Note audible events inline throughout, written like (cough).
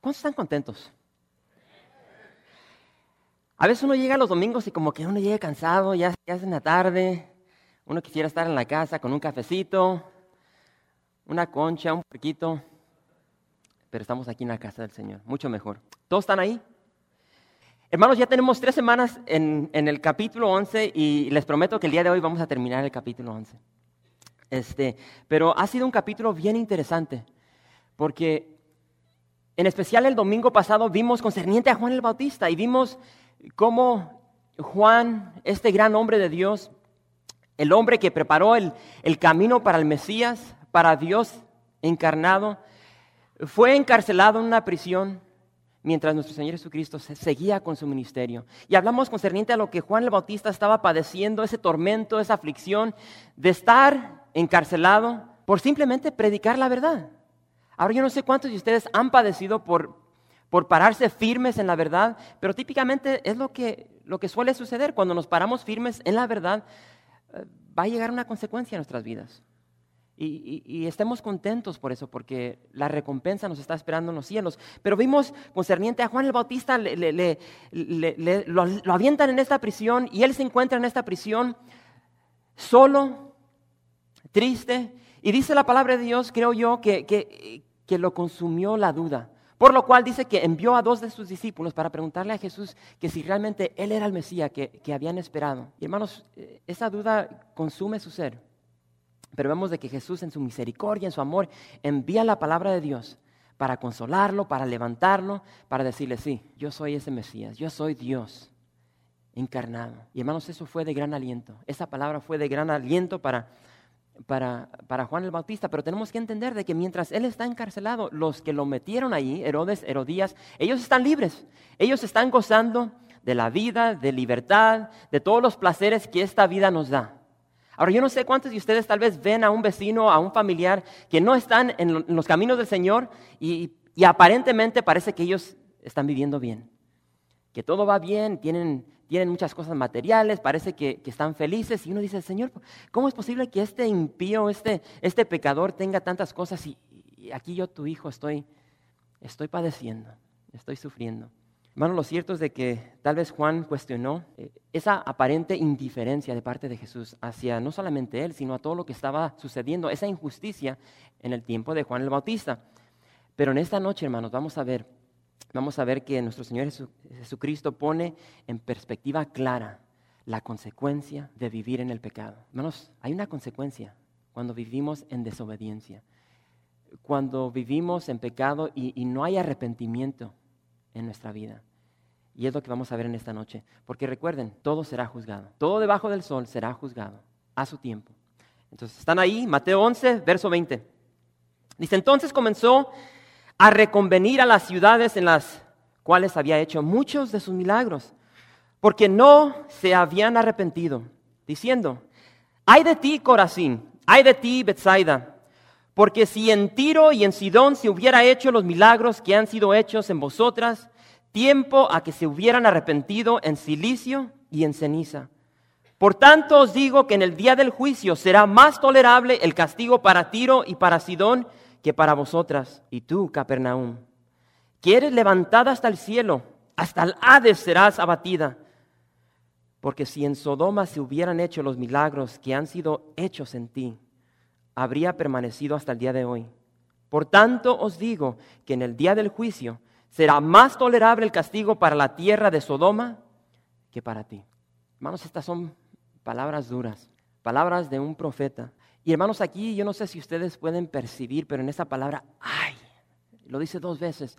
¿Cuántos están contentos? A veces uno llega los domingos y como que uno llega cansado, ya, es en la tarde, uno quisiera estar en la casa con un cafecito, una concha, un porquito, pero estamos aquí en la casa del Señor, mucho mejor. ¿Todos están ahí? Hermanos, ya tenemos tres semanas en, en, el capítulo 11 y les prometo que el día de hoy vamos a terminar el capítulo 11. Este, pero ha sido un capítulo bien interesante, porque en especial el domingo pasado vimos concerniente a Juan el Bautista y vimos cómo Juan, este gran hombre de Dios, el hombre que preparó el, el camino para el Mesías, para Dios encarnado, fue encarcelado en una prisión mientras nuestro Señor Jesucristo seguía con su ministerio. Y hablamos concerniente a lo que Juan el Bautista estaba padeciendo, ese tormento, esa aflicción de estar encarcelado por simplemente predicar la verdad. Ahora yo no sé cuántos de ustedes han padecido por, por pararse firmes en la verdad, pero típicamente es lo que, lo que suele suceder. Cuando nos paramos firmes en la verdad, eh, va a llegar una consecuencia en nuestras vidas. Y, estemos contentos por eso, porque la recompensa nos está esperando en los cielos. Pero vimos concerniente a Juan el Bautista, le, lo, lo, avientan en esta prisión y él se encuentra en esta prisión solo, triste. Y dice la palabra de Dios, creo yo, que, que lo consumió la duda. Por lo cual dice que envió a dos de sus discípulos para preguntarle a Jesús que si realmente Él era el Mesías que, que habían esperado. Y hermanos, eh, esa duda consume su ser. Pero vemos de que Jesús en su misericordia, en su amor, envía la palabra de Dios para consolarlo, para levantarlo, para decirle, sí, yo soy ese Mesías, yo soy Dios encarnado. Y hermanos, eso fue de gran aliento. Esa palabra fue de gran aliento para para, para, Juan el Bautista, pero tenemos que entender de que mientras él está encarcelado, los que lo metieron allí, Herodes, Herodías, ellos están libres, ellos están gozando de la vida, de libertad, de todos los placeres que esta vida nos da. Ahora, yo no sé cuántos de ustedes tal vez ven a un vecino, a un familiar que no están en los caminos del Señor y, y aparentemente parece que ellos están viviendo bien, que todo va bien, tienen tienen muchas cosas materiales, parece que, están felices y uno dice, Señor, ¿cómo es posible que este impío, este, este pecador tenga tantas cosas y, aquí yo, tu hijo, estoy, estoy padeciendo, estoy sufriendo? Hermano, lo cierto es de que tal vez Juan cuestionó eh, esa aparente indiferencia de parte de Jesús hacia no solamente él, sino a todo lo que estaba sucediendo, esa injusticia en el tiempo de Juan el Bautista. Pero en esta noche, hermanos, vamos a ver vamos a ver que nuestro Señor Jesucristo pone en perspectiva clara la consecuencia de vivir en el pecado. Hermanos, hay una consecuencia cuando vivimos en desobediencia, cuando vivimos en pecado y, no hay arrepentimiento en nuestra vida. Y es lo que vamos a ver en esta noche. Porque recuerden, todo será juzgado. Todo debajo del sol será juzgado a su tiempo. Entonces, están ahí, Mateo 11, verso 20. Dice, entonces comenzó a reconvenir a las ciudades en las cuales había hecho muchos de sus milagros, porque no se habían arrepentido, diciendo, ay de ti, Corazín, ay de ti, Bethsaida, porque si en Tiro y en Sidón se hubiera hecho los milagros que han sido hechos en vosotras, tiempo a que se hubieran arrepentido en silicio y en ceniza. Por tanto os digo que en el día del juicio será más tolerable el castigo para Tiro y para Sidón que para vosotras. Y tú, Capernaum, que eres levantada hasta el cielo, hasta el Hades serás abatida. Porque si en Sodoma se hubieran hecho los milagros que han sido hechos en ti, habría permanecido hasta el día de hoy. Por tanto os digo que en el día del juicio será más tolerable el castigo para la tierra de Sodoma que para ti. Hermanos, estas son palabras duras, palabras de un profeta y hermanos, aquí yo no sé si ustedes pueden percibir, pero en esa palabra, ay, lo dice dos veces.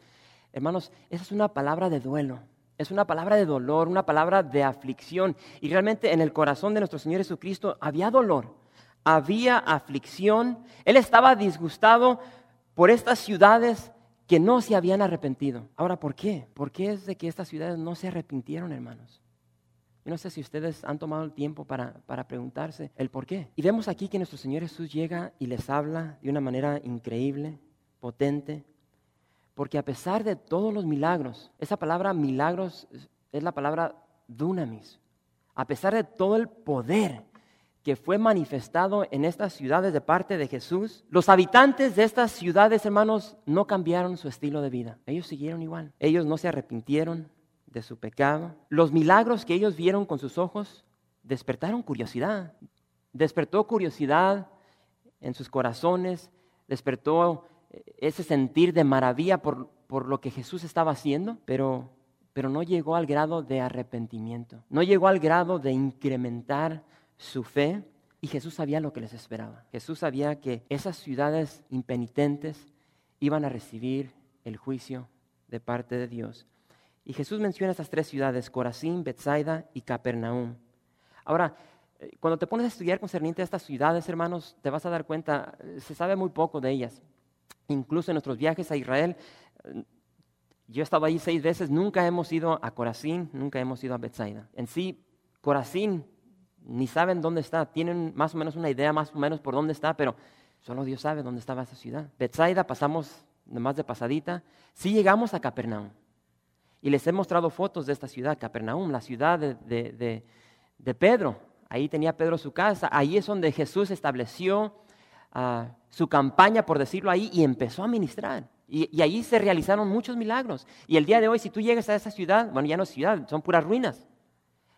Hermanos, esa es una palabra de duelo, es una palabra de dolor, una palabra de aflicción. Y realmente en el corazón de nuestro Señor Jesucristo había dolor, había aflicción. Él estaba disgustado por estas ciudades que no se habían arrepentido. Ahora, ¿por qué? ¿Por qué es de que estas ciudades no se arrepintieron, hermanos? No sé si ustedes han tomado el tiempo para, para preguntarse el por qué. Y vemos aquí que nuestro Señor Jesús llega y les habla de una manera increíble, potente, porque a pesar de todos los milagros, esa palabra milagros es la palabra dunamis, a pesar de todo el poder que fue manifestado en estas ciudades de parte de Jesús, los habitantes de estas ciudades, hermanos, no cambiaron su estilo de vida. Ellos siguieron igual. Ellos no se arrepintieron de su pecado. Los milagros que ellos vieron con sus ojos despertaron curiosidad. Despertó curiosidad en sus corazones, despertó ese sentir de maravilla por, por lo que Jesús estaba haciendo, pero, pero no llegó al grado de arrepentimiento, no llegó al grado de incrementar su fe y Jesús sabía lo que les esperaba. Jesús sabía que esas ciudades impenitentes iban a recibir el juicio de parte de Dios. Y Jesús menciona esas tres ciudades, Corazín, Bethsaida y Capernaum. Ahora, eh, cuando te pones a estudiar concerniente a estas ciudades, hermanos, te vas a dar cuenta, eh, se sabe muy poco de ellas. Incluso en nuestros viajes a Israel, eh, yo he estado ahí seis veces, nunca hemos ido a Corazín, nunca hemos ido a Bethsaida. En sí, Corazín ni saben dónde está, tienen más o menos una idea más o menos por dónde está, pero solo Dios sabe dónde estaba esa ciudad. Bethsaida pasamos nomás de pasadita, sí llegamos a Capernaum. Y les he mostrado fotos de esta ciudad, Capernaum, la ciudad de, de, Pedro. Ahí tenía Pedro su casa, ahí es donde Jesús estableció Ah, su campaña, por decirlo ahí, y empezó a ministrar. Y, y, ahí se realizaron muchos milagros. Y el día de hoy, si tú llegas a esa ciudad, bueno, ya no es ciudad, son puras ruinas.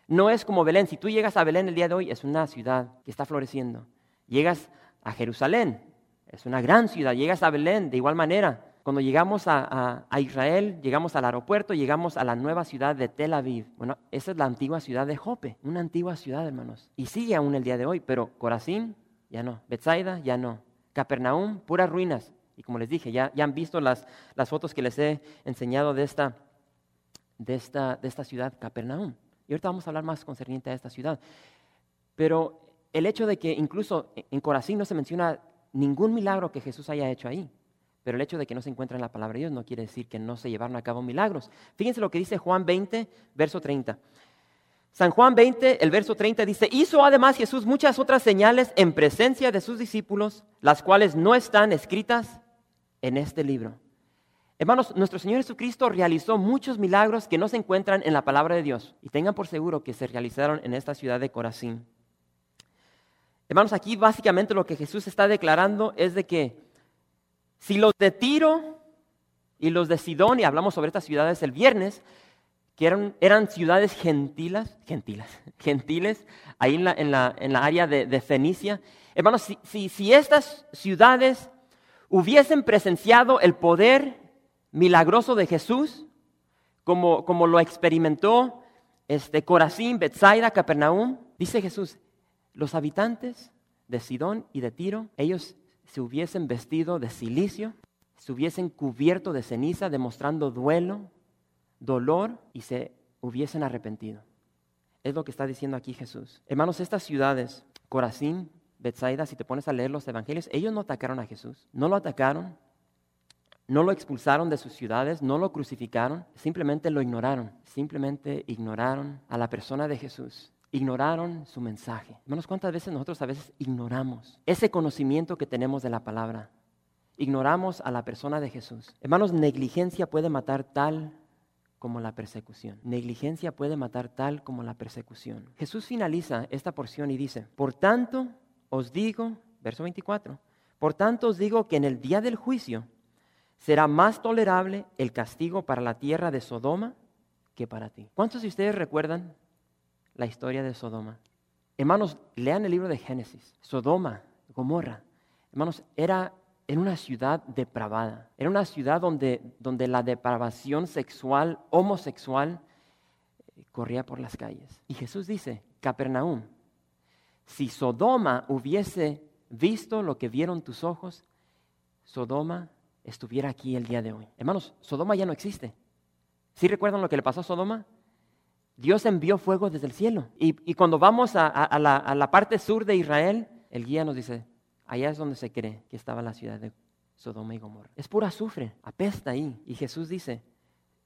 No es como Belén. Si tú llegas a Belén el día de hoy, es una ciudad que está floreciendo. Llegas a Jerusalén, es una gran ciudad. Llegas a Belén de igual manera. Cuando llegamos a, Israel, llegamos al aeropuerto, llegamos a la nueva ciudad de Tel Aviv. Bueno, esa es la antigua ciudad de Jope, una antigua ciudad, hermanos. Y sigue aún el día de hoy, pero Corazín ya no. Bethsaida, ya no. Capernaum, puras ruinas. Y como les dije, ya, ya han visto las, las, fotos que les he enseñado de esta, de, esta, de esta ciudad, Capernaum. Y ahorita vamos a hablar más concerniente a esta ciudad. Pero el hecho de que incluso en Corazín no se menciona ningún milagro que Jesús haya hecho ahí. Pero el hecho de que no se encuentra en la palabra de Dios no quiere decir que no se llevaron a cabo milagros. Fíjense lo que dice Juan 20, verso 30. San Juan 20, el verso 30 dice, hizo además Jesús muchas otras señales en presencia de sus discípulos, las cuales no están escritas en este libro. Hermanos, nuestro Señor Jesucristo realizó muchos milagros que no se encuentran en la palabra de Dios y tengan por seguro que se realizaron en esta ciudad de Corazín. Hermanos, aquí básicamente lo que Jesús está declarando es de que si los de Tiro y los de Sidón, y hablamos sobre estas ciudades el viernes, que eran, eran ciudades gentilas, gentilas, (laughs) gentiles, ahí en la, en la, área de, de, Fenicia. Hermanos, si, si, si estas ciudades hubiesen presenciado el poder milagroso de Jesús, como, como lo experimentó este, Corazín, Bethsaida, Capernaum, dice Jesús, los habitantes de Sidón y de Tiro, ellos se hubiesen vestido de silicio, se hubiesen cubierto de ceniza, demostrando duelo, dolor y se hubiesen arrepentido. Es lo que está diciendo aquí Jesús. Hermanos, estas ciudades, Corazín, Bethsaida, si te pones a leer los evangelios, ellos no atacaron a Jesús, no lo atacaron, no lo expulsaron de sus ciudades, no lo crucificaron, simplemente lo ignoraron, simplemente ignoraron a la persona de Jesús, ignoraron su mensaje. Hermanos, ¿cuántas veces nosotros a veces ignoramos ese conocimiento que tenemos de la palabra? Ignoramos a la persona de Jesús. Hermanos, negligencia puede matar tal como la persecución. Negligencia puede matar tal como la persecución. Jesús finaliza esta porción y dice, por tanto os digo, verso 24, por tanto os digo que en el día del juicio será más tolerable el castigo para la tierra de Sodoma que para ti. ¿Cuántos de ustedes recuerdan la historia de Sodoma? Hermanos, lean el libro de Génesis. Sodoma, Gomorra. Hermanos, era en una ciudad depravada, era una ciudad donde, donde la depravación sexual, homosexual, corría por las calles. Y Jesús dice, Capernaum, si Sodoma hubiese visto lo que vieron tus ojos, Sodoma estuviera aquí el día de hoy. Hermanos, Sodoma ya no existe. ¿Sí recuerdan lo que le pasó a Sodoma? Dios envió fuego desde el cielo. Y, cuando vamos a, la, parte sur de Israel, el guía nos dice, Allá es donde se cree que estaba la ciudad de Sodoma y Gomorra. Es pura azufre, apesta ahí. Y Jesús dice,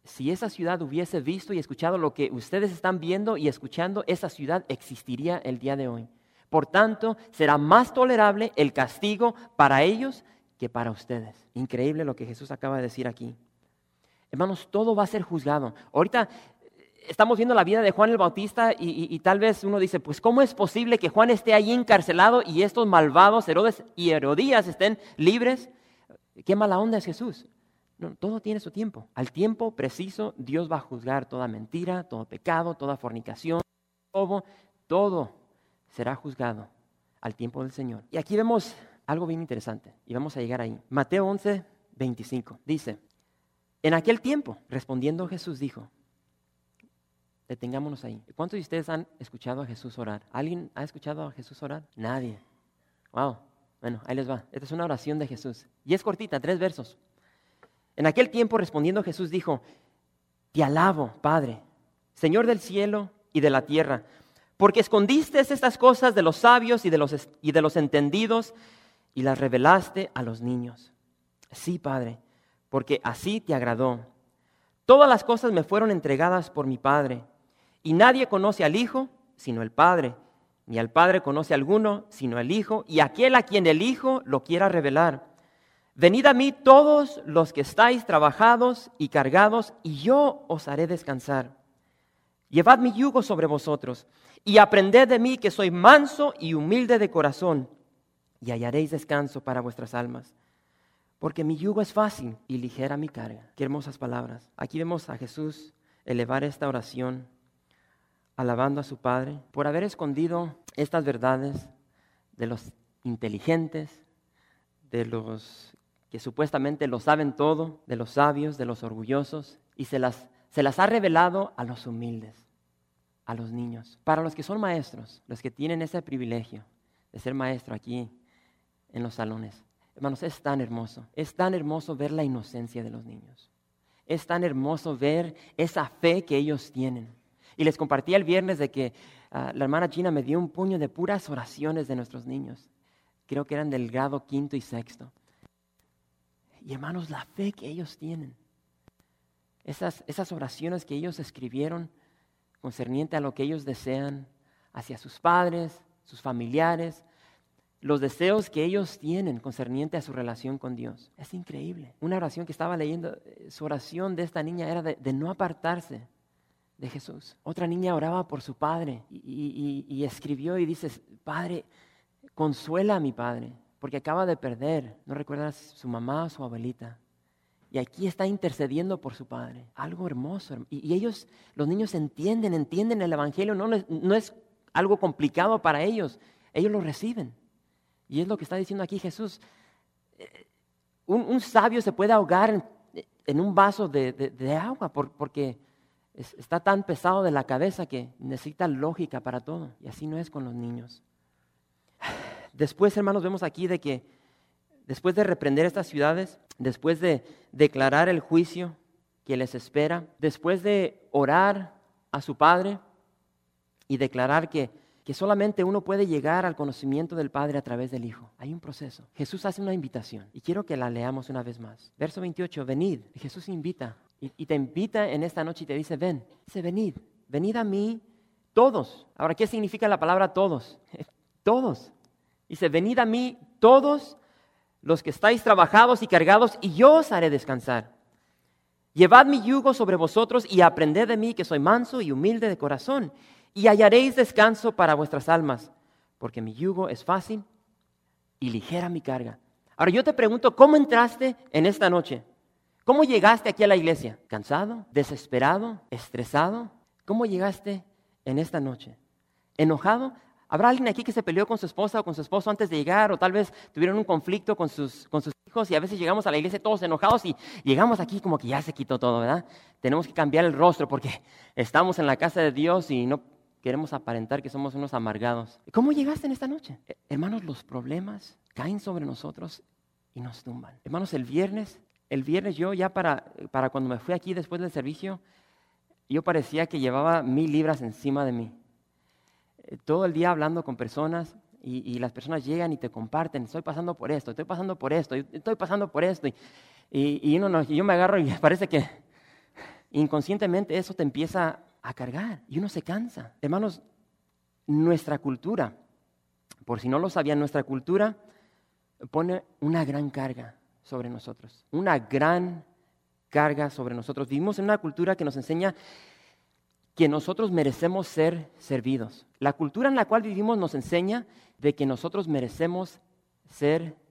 si esa ciudad hubiese visto y escuchado lo que ustedes están viendo y escuchando, esa ciudad existiría el día de hoy. Por tanto, será más tolerable el castigo para ellos que para ustedes. Increíble lo que Jesús acaba de decir aquí. Hermanos, todo va a ser juzgado. Ahorita estamos viendo la vida de Juan el Bautista y, tal vez uno dice, pues ¿cómo es posible que Juan esté ahí encarcelado y estos malvados Herodes y Herodías estén libres? Qué mala onda es Jesús. No, todo tiene su tiempo. Al tiempo preciso Dios va a juzgar toda mentira, todo pecado, toda fornicación, todo, todo será juzgado al tiempo del Señor. Y aquí vemos algo bien interesante y vamos a llegar ahí. Mateo 11, 25 dice, en aquel tiempo, respondiendo Jesús dijo, detengámonos ahí. ¿Cuántos de ustedes han escuchado a Jesús orar? ¿Alguien ha escuchado a Jesús orar? Nadie. Wow. Bueno, ahí les va. Esta es una oración de Jesús. Y es cortita, tres versos. En aquel tiempo respondiendo Jesús dijo, Te alabo, Padre, Señor del cielo y de la tierra, porque escondiste estas cosas de los sabios y de los, y de los entendidos y las revelaste a los niños. Sí, Padre, porque así te agradó. Todas las cosas me fueron entregadas por mi Padre, y nadie conoce al Hijo sino el Padre, ni al Padre conoce alguno sino el Hijo, y aquel a quien el Hijo lo quiera revelar. Venid a mí todos los que estáis trabajados y cargados, y yo os haré descansar. Llevad mi yugo sobre vosotros, y aprended de mí que soy manso y humilde de corazón, y hallaréis descanso para vuestras almas. Porque mi yugo es fácil y ligera mi carga. Qué hermosas palabras. Aquí vemos a Jesús elevar esta oración, alabando a su Padre por haber escondido estas verdades de los inteligentes, de los que supuestamente lo saben todo, de los sabios, de los orgullosos, y se las, se las ha revelado a los humildes, a los niños. Para los que son maestros, los que tienen ese privilegio de ser maestro aquí en los salones, hermanos, es tan hermoso, es tan hermoso ver la inocencia de los niños. Es tan hermoso ver esa fe que ellos tienen. Y les compartí el viernes de que ah, la hermana China me dio un puño de puras oraciones de nuestros niños. Creo que eran del grado quinto y sexto. Y hermanos, la fe que ellos tienen, esas, esas oraciones que ellos escribieron concerniente a lo que ellos desean hacia sus padres, sus familiares, los deseos que ellos tienen concerniente a su relación con Dios. Es increíble. Una oración que estaba leyendo, eh, su oración de esta niña era de, no apartarse de Jesús. Otra niña oraba por su padre y, y escribió y dice, Padre, consuela a mi padre, porque acaba de perder, no recuerda su mamá o su abuelita. Y aquí está intercediendo por su padre. Algo hermoso. Y, ellos, los niños entienden, entienden el Evangelio. No, no es algo complicado para ellos. Ellos lo reciben. Y es lo que está diciendo aquí Jesús. Eh, un, sabio se puede ahogar en, un vaso de, agua porque está tan pesado de la cabeza que necesita lógica para todo. Y así no es con los niños. Después, hermanos, vemos aquí de que después de reprender estas ciudades, después de declarar el juicio que les espera, después de orar a su Padre y declarar que, que solamente uno puede llegar al conocimiento del Padre a través del Hijo. Hay un proceso. Jesús hace una invitación y quiero que la leamos una vez más. Verso 28, venid. Jesús invita y, te invita en esta noche y te dice, ven. Venid, venid a mí todos. Ahora, ¿qué significa la palabra todos? (laughs) Todos. Dice, venid a mí todos los que estáis trabajados y cargados, y yo os haré descansar. Llevad mi yugo sobre vosotros y aprended de mí que soy manso y humilde de corazón, y hallaréis descanso para vuestras almas, porque mi yugo es fácil y ligera mi carga. Ahora yo te pregunto, ¿cómo entraste en esta noche? ¿Cómo llegaste aquí a la iglesia? ¿Cansado? ¿Desesperado? ¿Estresado? ¿Cómo llegaste en esta noche? ¿Enojado? ¿Habrá alguien aquí que se peleó con su esposa o con su esposo antes de llegar? O tal vez tuvieron un conflicto con sus, hijos y a veces llegamos a la iglesia todos enojados y llegamos aquí como que ya se quitó todo, ¿verdad? Tenemos que cambiar el rostro porque estamos en la casa de Dios y no queremos aparentar que somos unos amargados. ¿Cómo llegaste en esta noche? Hermanos, los problemas caen sobre nosotros y nos tumban. Hermanos, el viernes, el viernes yo ya para, para cuando me fui aquí después del servicio, yo parecía que llevaba mil libras encima de mí todo el día hablando con personas Y, las personas llegan y te comparten, estoy pasando por esto, estoy pasando por esto, estoy pasando por esto. Y, uno yo me agarro y (laughs) parece que inconscientemente eso te empieza a cargar y uno se cansa. Hermanos, nuestra cultura, por si no lo sabían, nuestra cultura pone una gran carga sobre nosotros, una gran carga sobre nosotros. Vivimos en una cultura que nos enseña que nosotros merecemos ser servidos. La cultura en la cual vivimos nos enseña de que nosotros merecemos ser servidos.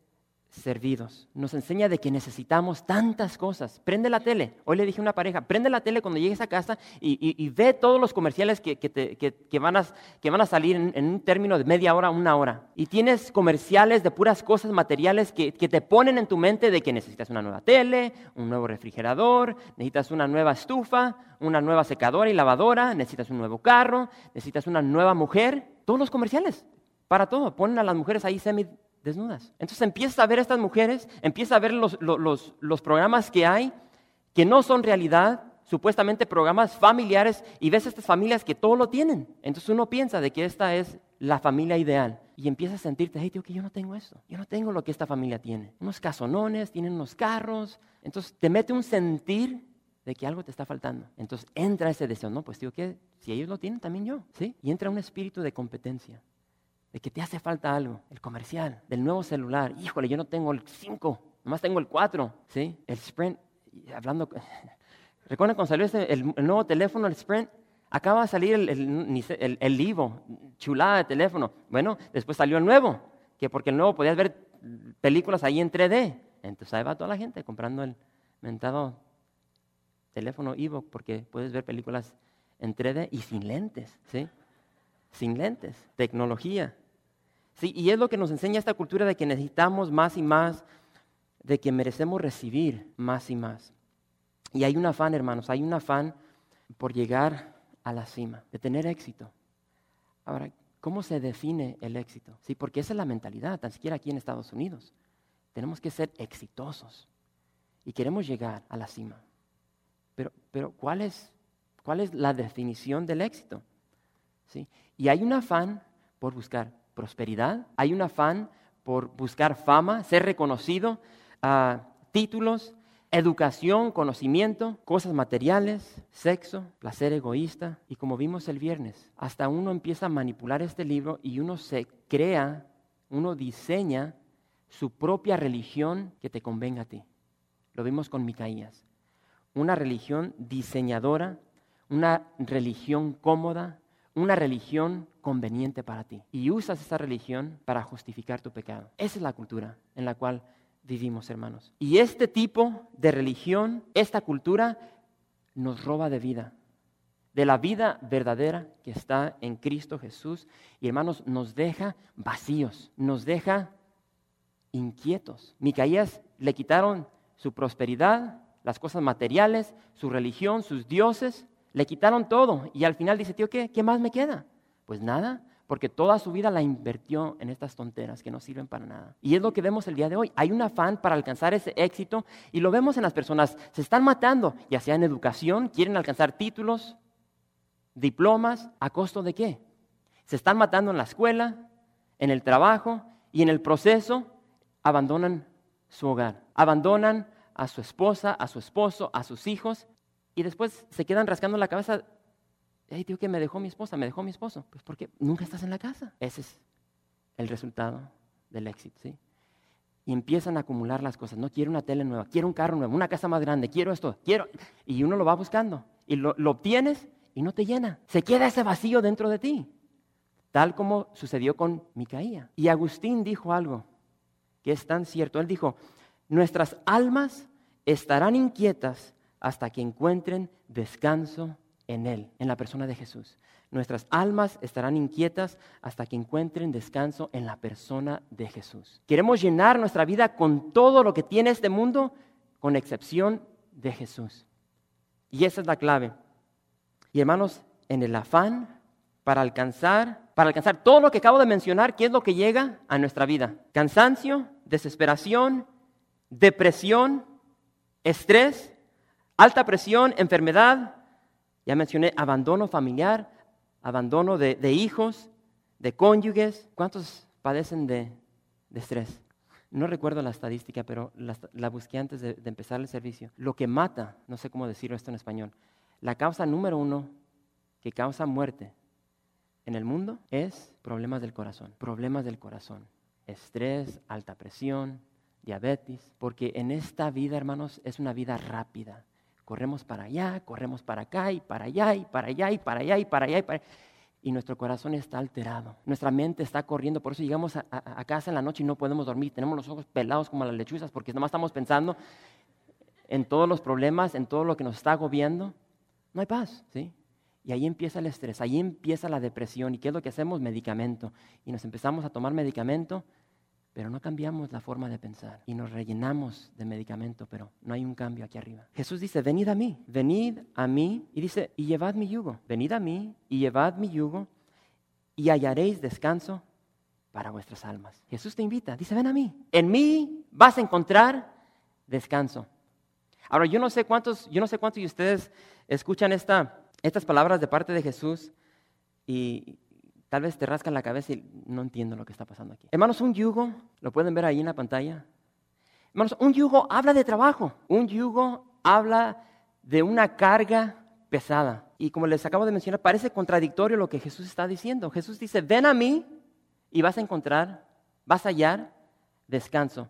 Nos enseña de que necesitamos tantas cosas. Prende la tele. Hoy le dije a una pareja, prende la tele cuando llegues a casa y, ve todos los comerciales que, van, a, salir en, un término de media hora, una hora. Y tienes comerciales de puras cosas materiales que, te ponen en tu mente de que necesitas una nueva tele, un nuevo refrigerador, necesitas una nueva estufa, una nueva secadora y lavadora, necesitas un nuevo carro, necesitas una nueva mujer. Todos los comerciales, para todo. Ponen a las mujeres ahí semi desnudas. Entonces empiezas a ver a estas mujeres, empiezas a ver los, los, programas que hay, que no son realidad, supuestamente programas familiares, y ves estas familias que todo lo tienen. Entonces uno piensa de que esta es la familia ideal. Y empiezas a sentirte, hey, tío, que yo no tengo eso. Yo no tengo lo que esta familia tiene. Unos casonones, tienen unos carros. Entonces te mete un sentir de que algo te está faltando. Entonces entra ese deseo, no, pues tío, que si ellos lo tienen, también yo, ¿sí? Y entra un espíritu de competencia de que te hace falta algo, el comercial, del nuevo celular. Híjole, yo no tengo el 5, nomás tengo el 4, ¿sí? El Sprint, hablando, (laughs) ¿recuerdan cuando salió este, el, nuevo teléfono, el Sprint? Acaba de salir el, el, el, chulada de teléfono. Bueno, después salió el nuevo, que porque el nuevo podías ver películas ahí en 3D. Entonces ahí va toda la gente comprando el mentado teléfono Evo porque puedes ver películas en 3D y sin lentes, ¿sí? Sin lentes, tecnología. Sí, y es lo que nos enseña esta cultura de que necesitamos más y más, de que merecemos recibir más y más. Y hay un afán, hermanos, hay un afán por llegar a la cima, de tener éxito. Ahora, ¿cómo se define el éxito? Sí, porque esa es la mentalidad, tan siquiera aquí en Estados Unidos. Tenemos que ser exitosos y queremos llegar a la cima. Pero, pero ¿cuál, es, ¿cuál es la definición del éxito? ¿Sí? Y hay un afán por buscar prosperidad, hay un afán por buscar fama, ser reconocido, uh, títulos, educación, conocimiento, cosas materiales, sexo, placer egoísta. Y como vimos el viernes, hasta uno empieza a manipular este libro y uno se crea, uno diseña su propia religión que te convenga a ti. Lo vimos con Micaías. Una religión diseñadora, una religión cómoda, una religión conveniente para ti. Y usas esa religión para justificar tu pecado. Esa es la cultura en la cual vivimos, hermanos. Y este tipo de religión, esta cultura, nos roba de vida. De la vida verdadera que está en Cristo Jesús. Y hermanos, nos deja vacíos, nos deja inquietos. Micaías le quitaron su prosperidad, las cosas materiales, su religión, sus dioses, le quitaron todo y al final dice, tío, ¿qué, ¿qué más me queda? Pues nada, porque toda su vida la invirtió en estas tonteras que no sirven para nada. Y es lo que vemos el día de hoy. Hay un afán para alcanzar ese éxito y lo vemos en las personas. Se están matando, ya sea en educación, quieren alcanzar títulos, diplomas, ¿a costo de qué? Se están matando en la escuela, en el trabajo y en el proceso abandonan su hogar, abandonan a su esposa, a su esposo, a sus hijos y después se quedan rascando la cabeza. Hey, tío, que me dejó mi esposa, me dejó mi esposo. Pues porque nunca estás en la casa. Ese es el resultado del éxito, ¿sí? Y empiezan a acumular las cosas. No quiero una tele nueva, quiero un carro nuevo, una casa más grande, quiero esto, quiero. Y uno lo va buscando. Y lo, lo obtienes y no te llena. Se queda ese vacío dentro de ti. Tal como sucedió con Micaía. Y Agustín dijo algo que es tan cierto. Él dijo, nuestras almas estarán inquietas hasta que encuentren descanso en Él, en la persona de Jesús. Nuestras almas estarán inquietas hasta que encuentren descanso en la persona de Jesús. Queremos llenar nuestra vida con todo lo que tiene este mundo, con excepción de Jesús. Y esa es la clave. Y hermanos, en el afán para alcanzar, para alcanzar todo lo que acabo de mencionar, ¿qué es lo que llega a nuestra vida? Cansancio, desesperación, depresión, estrés, Alta presión, enfermedad, ya mencioné abandono familiar, abandono de, hijos, de cónyuges. ¿Cuántas padecen de, estrés. No recuerdo la estadística, pero la, la busqué antes de, de empezar el servicio. Lo que mata, no sé cómo decirlo esto en español, la causa número uno que causa muerte en el mundo es problemas del corazón. Problemas del corazón. Estrés, alta presión, diabetes. Porque en esta vida, hermanos, es una vida rápida. Corremos para allá, corremos para acá y para allá y para allá y para allá y para allá y para. Y nuestro corazón está alterado. Nuestra mente está corriendo. Por eso llegamos a casa en la noche y no podemos dormir. Tenemos los ojos pelados como las lechuzas porque nomás estamos pensando en todos los problemas, en todo lo que nos está agobiando. No hay paz, ¿sí? Y ahí empieza el estrés, ahí empieza la depresión. ¿Y qué es lo que hacemos? Medicamento. Y nos empezamos a tomar medicamento, pero no cambiamos la forma de pensar. Y nos rellenamos de medicamento, pero no hay un cambio aquí arriba. Jesús dice, venid a mí, venid a mí. Y dice, y llevad mi yugo. Venid a mí y llevad mi yugo y hallaréis descanso para vuestras almas. Jesús te invita, dice, ven a mí. En mí vas a encontrar descanso. Ahora, yo no sé cuántos, yo no sé cuántos de ustedes escuchan esta estas palabras de parte de Jesús y tal vez te rascan la cabeza y no entiendo lo que está pasando aquí. Hermanos, un yugo, lo pueden ver ahí en la pantalla. Hermanos, un yugo habla de trabajo, un yugo habla de una carga pesada. Y como les acabo de mencionar, parece contradictorio lo que Jesús está diciendo. Jesús dice, ven a mí y vas a encontrar, vas a hallar descanso.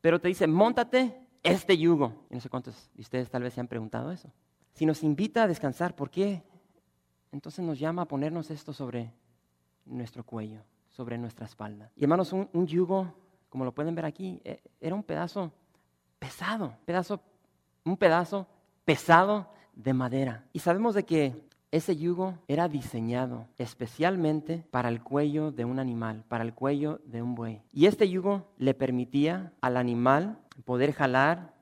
Pero te dice, montate este yugo. Y no sé cuántos de ustedes tal vez se han preguntado eso. Si nos invita a descansar, ¿por qué? Entonces nos llama a ponernos esto sobre nuestro cuello, sobre nuestra espalda. Y hermanos, un, yugo, como lo pueden ver aquí, era un pedazo pesado, pedazo, un pedazo pesado de madera. Y sabemos de que ese yugo era diseñado especialmente para el cuello de un animal, para el cuello de un buey. Y este yugo le permitía al animal poder jalar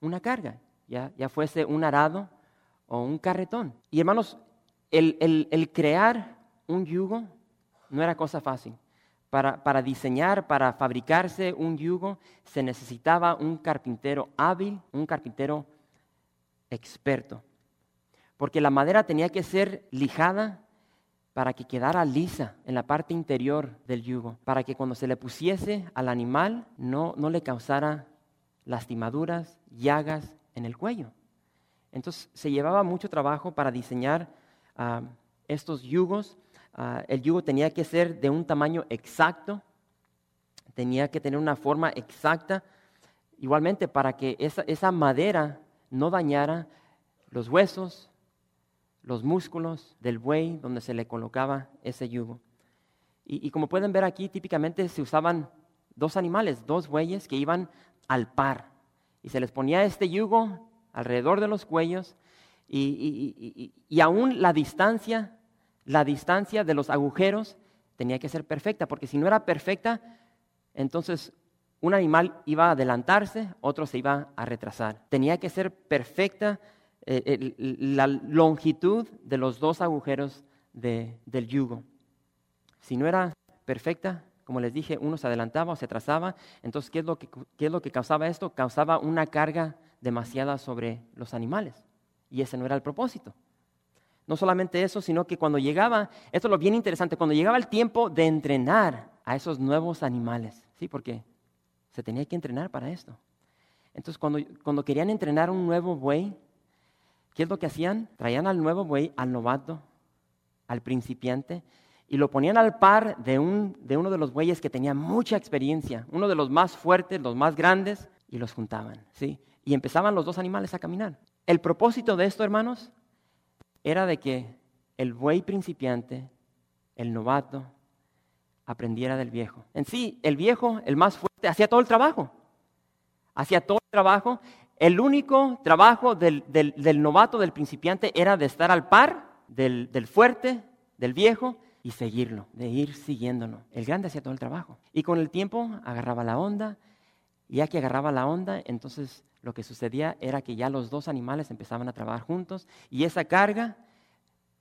una carga, ya, ya fuese un arado o un carretón. Y hermanos, el, el, el crear un yugo no era cosa fácil. Para, para, diseñar, para fabricarse un yugo, se necesitaba un carpintero hábil, un carpintero experto. Porque la madera tenía que ser lijada para que quedara lisa en la parte interior del yugo, para que cuando se le pusiese al animal no, no le causara lastimaduras, llagas en el cuello. Entonces se llevaba mucho trabajo para diseñar uh, estos yugos. Uh, el yugo tenía que ser de un tamaño exacto, tenía que tener una forma exacta, igualmente para que esa, madera no dañara los huesos, los músculos del buey donde se le colocaba ese yugo. Y, como pueden ver aquí, típicamente se usaban dos animales, dos bueyes que iban al par. Y se les ponía este yugo alrededor de los cuellos y, y, y, aún la distancia, la distancia de los agujeros tenía que ser perfecta, porque si no era perfecta, entonces un animal iba a adelantarse, otro se iba a retrasar. Tenía que ser perfecta eh, la longitud de los dos agujeros de, del yugo. Si no era perfecta, como les dije, uno se adelantaba o se atrasaba. Entonces, ¿qué qué es lo que causaba esto? Causaba una carga demasiada sobre los animales. Y ese no era el propósito. No solamente eso, sino que cuando llegaba, esto es lo bien interesante, cuando llegaba el tiempo de entrenar a esos nuevos animales, ¿sí? Porque se tenía que entrenar para esto. Entonces, cuando, cuando querían entrenar un nuevo buey, ¿qué es lo que hacían? Traían al nuevo buey, al novato, al principiante, y lo ponían al par de, un, de uno de los bueyes que tenía mucha experiencia, uno de los más fuertes, los más grandes, y los juntaban, ¿sí? y empezaban los dos animales a caminar. El propósito de esto, hermanos, era de que el buey principiante, el novato, aprendiera del viejo. En sí, el viejo, el más fuerte, hacía todo el trabajo. Hacía todo el trabajo. El único trabajo del, del, novato, del principiante, era de estar al par del, del fuerte, del viejo, y seguirlo, de ir siguiéndolo. El grande hacía todo el trabajo. Y con el tiempo agarraba la onda, y ya que agarraba la onda, entonces lo que sucedía era que ya los dos animales empezaban a trabajar juntos y esa carga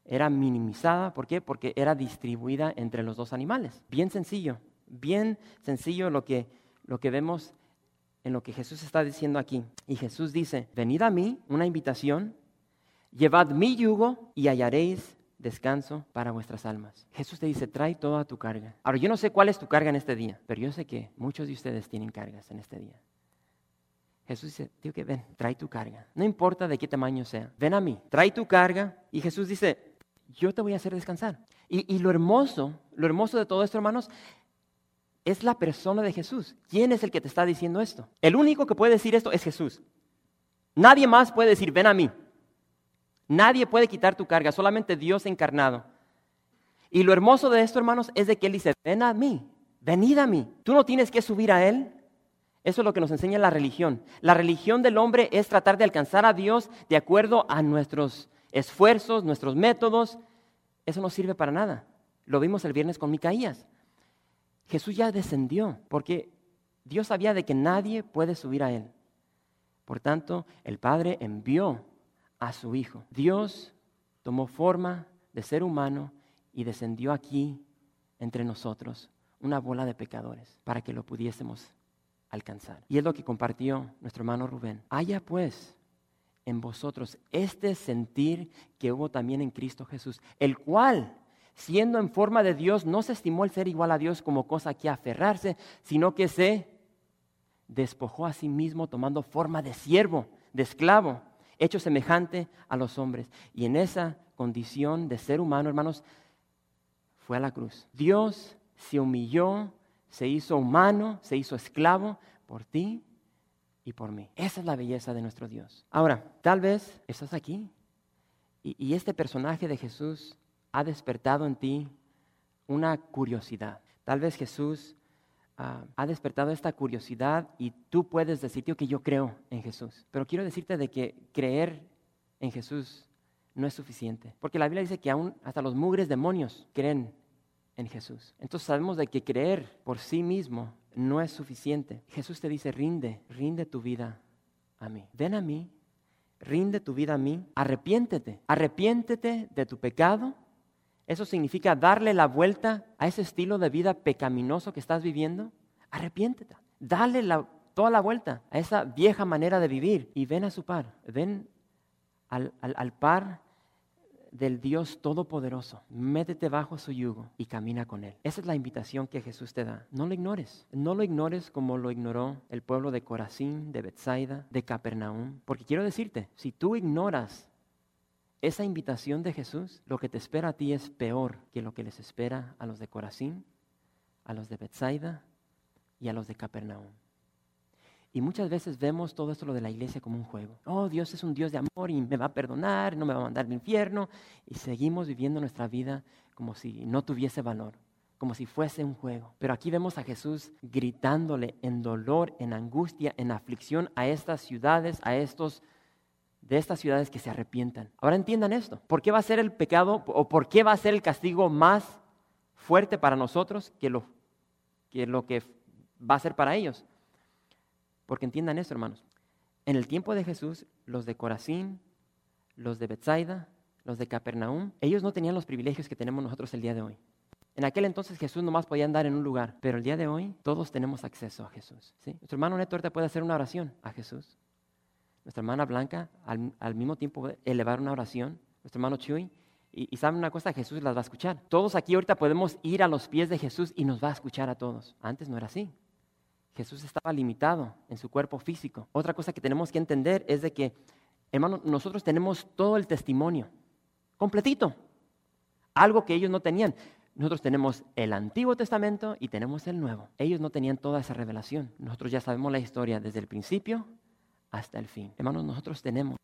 era minimizada. ¿Por qué? Porque era distribuida entre los dos animales. Bien sencillo, bien sencillo lo que, lo que vemos en lo que Jesús está diciendo aquí. Y Jesús dice, venid a mí, una invitación, llevad mi yugo y hallaréis descanso para vuestras almas. Jesús te dice, trae toda tu carga. Ahora, yo no sé cuál es tu carga en este día, pero yo sé que muchos de ustedes tienen cargas en este día. Jesús dice, tío, que ven, trae tu carga. No importa de qué tamaño sea. Ven a mí, trae tu carga. Y Jesús dice, yo te voy a hacer descansar. Y, y lo hermoso, lo hermoso de todo esto, hermanos, es la persona de Jesús. ¿Quién es el que te está diciendo esto? El único que puede decir esto es Jesús. Nadie más puede decir, ven a mí. Nadie puede quitar tu carga, solamente Dios encarnado. Y lo hermoso de esto, hermanos, es de que Él dice, ven a mí, venid a mí. Tú no tienes que subir a Él. Eso es lo que nos enseña la religión. La religión del hombre es tratar de alcanzar a Dios de acuerdo a nuestros esfuerzos, nuestros métodos. Eso no sirve para nada. Lo vimos el viernes con Micaías. Jesús ya descendió porque Dios sabía de que nadie puede subir a Él. Por tanto, el Padre envió a su Hijo. Dios tomó forma de ser humano y descendió aquí entre nosotros, una bola de pecadores, para que lo pudiésemos alcanzar. Y es lo que compartió nuestro hermano Rubén. Haya pues en vosotros este sentir que hubo también en Cristo Jesús, el cual, siendo en forma de Dios, no se estimó el ser igual a Dios como cosa que aferrarse, sino que se despojó a sí mismo tomando forma de siervo, de esclavo hecho semejante a los hombres. Y en esa condición de ser humano, hermanos, fue a la cruz. Dios se humilló, se hizo humano, se hizo esclavo por ti y por mí. Esa es la belleza de nuestro Dios. Ahora, tal vez estás aquí y, este personaje de Jesús ha despertado en ti una curiosidad. Tal vez Jesús Ah, ha despertado esta curiosidad y tú puedes decir, tío, que yo creo en Jesús. Pero quiero decirte de que creer en Jesús no es suficiente. Porque la Biblia dice que aún hasta los mugres demonios creen en Jesús. Entonces sabemos de que creer por sí mismo no es suficiente. Jesús te dice, rinde, rinde tu vida a mí. Ven a mí, rinde tu vida a mí, arrepiéntete, arrepiéntete de tu pecado eso significa darle la vuelta a ese estilo de vida pecaminoso que estás viviendo. Arrepiéntete. Dale toda la vuelta a esa vieja manera de vivir y ven a su par. Ven al, al par del Dios Todopoderoso. Métete bajo su yugo y camina con Él. Esa es la invitación que Jesús te da. No lo ignores. No lo ignores como lo ignoró el pueblo de Corazín, de Bethsaida, de Capernaum. Porque quiero decirte, si tú ignoras esa invitación de Jesús, lo que te espera a ti es peor que lo que les espera a los de Corazín, a los de Bethsaida y a los de Capernaum. Y muchas veces vemos todo esto lo de la iglesia como un juego. Oh, Dios es un Dios de amor y me va a perdonar, no me va a mandar al infierno. Y seguimos viviendo nuestra vida como si no tuviese valor, como si fuese un juego. Pero aquí vemos a Jesús gritándole en dolor, en angustia, en aflicción a estas ciudades, a estos de estas ciudades que se arrepientan. Ahora entiendan esto. ¿Por qué va a ser el pecado o por qué va a ser el castigo más fuerte para nosotros que lo que, lo que va a ser para ellos? Porque entiendan esto, hermanos. En el tiempo de Jesús, los de Corazín, los de Bethsaida, los de Capernaum, ellos no tenían los privilegios que tenemos nosotros el día de hoy. En aquel entonces Jesús nomás podía andar en un lugar, pero el día de hoy todos tenemos acceso a Jesús. ¿sí? Nuestro hermano Neto ahorita puede hacer una oración a Jesús nuestra hermana Blanca al, mismo tiempo elevar una oración, nuestro hermano Chuy, y, y, saben una cosa, Jesús las va a escuchar. Todos aquí ahorita podemos ir a los pies de Jesús y nos va a escuchar a todos. Antes no era así. Jesús estaba limitado en su cuerpo físico. Otra cosa que tenemos que entender es de que, hermano, nosotros tenemos todo el testimonio, completito. Algo que ellos no tenían. Nosotros tenemos el Antiguo Testamento y tenemos el Nuevo. Ellos no tenían toda esa revelación. Nosotros ya sabemos la historia desde el principio hasta el fin. Hermanos, nosotros tenemos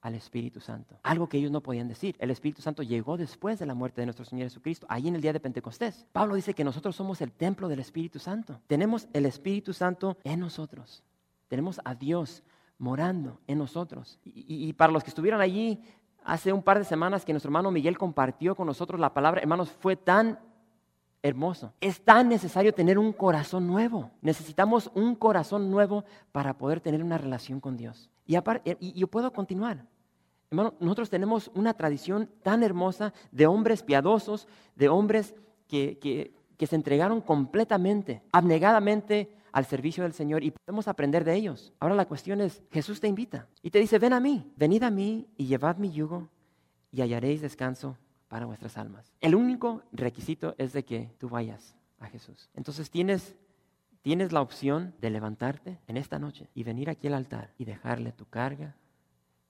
al Espíritu Santo. Algo que ellos no podían decir. El Espíritu Santo llegó después de la muerte de nuestro Señor Jesucristo, ahí en el día de Pentecostés. Pablo dice que nosotros somos el templo del Espíritu Santo. Tenemos el Espíritu Santo en nosotros. Tenemos a Dios morando en nosotros. Y, y para los que estuvieron allí hace un par de semanas que nuestro hermano Miguel compartió con nosotros la palabra, hermanos, fue tan hermoso. Es tan necesario tener un corazón nuevo. Necesitamos un corazón nuevo para poder tener una relación con Dios. Y, y yo puedo continuar. Hermano, nosotros tenemos una tradición tan hermosa de hombres piadosos, de hombres que, que, que se entregaron completamente, abnegadamente al servicio del Señor y podemos aprender de ellos. Ahora la cuestión es, Jesús te invita y te dice, ven a mí, venid a mí y llevad mi yugo y hallaréis descanso para vuestras almas. El único requisito es de que tú vayas a Jesús. Entonces tienes, tienes la opción de levantarte en esta noche y venir aquí al altar y dejarle tu carga,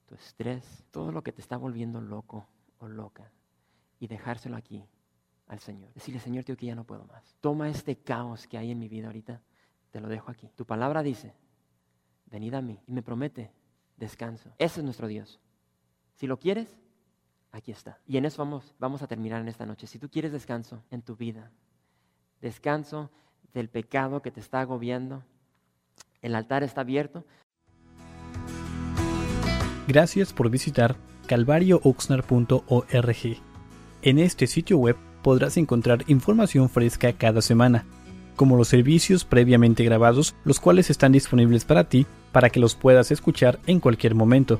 tu estrés, todo lo que te está volviendo loco o loca y dejárselo aquí al Señor. Decirle, Señor, tío, que ya no puedo más. Toma este caos que hay en mi vida ahorita, te lo dejo aquí. Tu palabra dice, venid a mí y me promete descanso. Ese es nuestro Dios. Si lo quieres, aquí está. Y en eso vamos, vamos a terminar en esta noche. Si tú quieres descanso en tu vida, descanso del pecado que te está agobiando, el altar está abierto. Gracias por visitar calvariooxnar.org. En este sitio web podrás encontrar información fresca cada semana, como los servicios previamente grabados, los cuales están disponibles para ti para que los puedas escuchar en cualquier momento.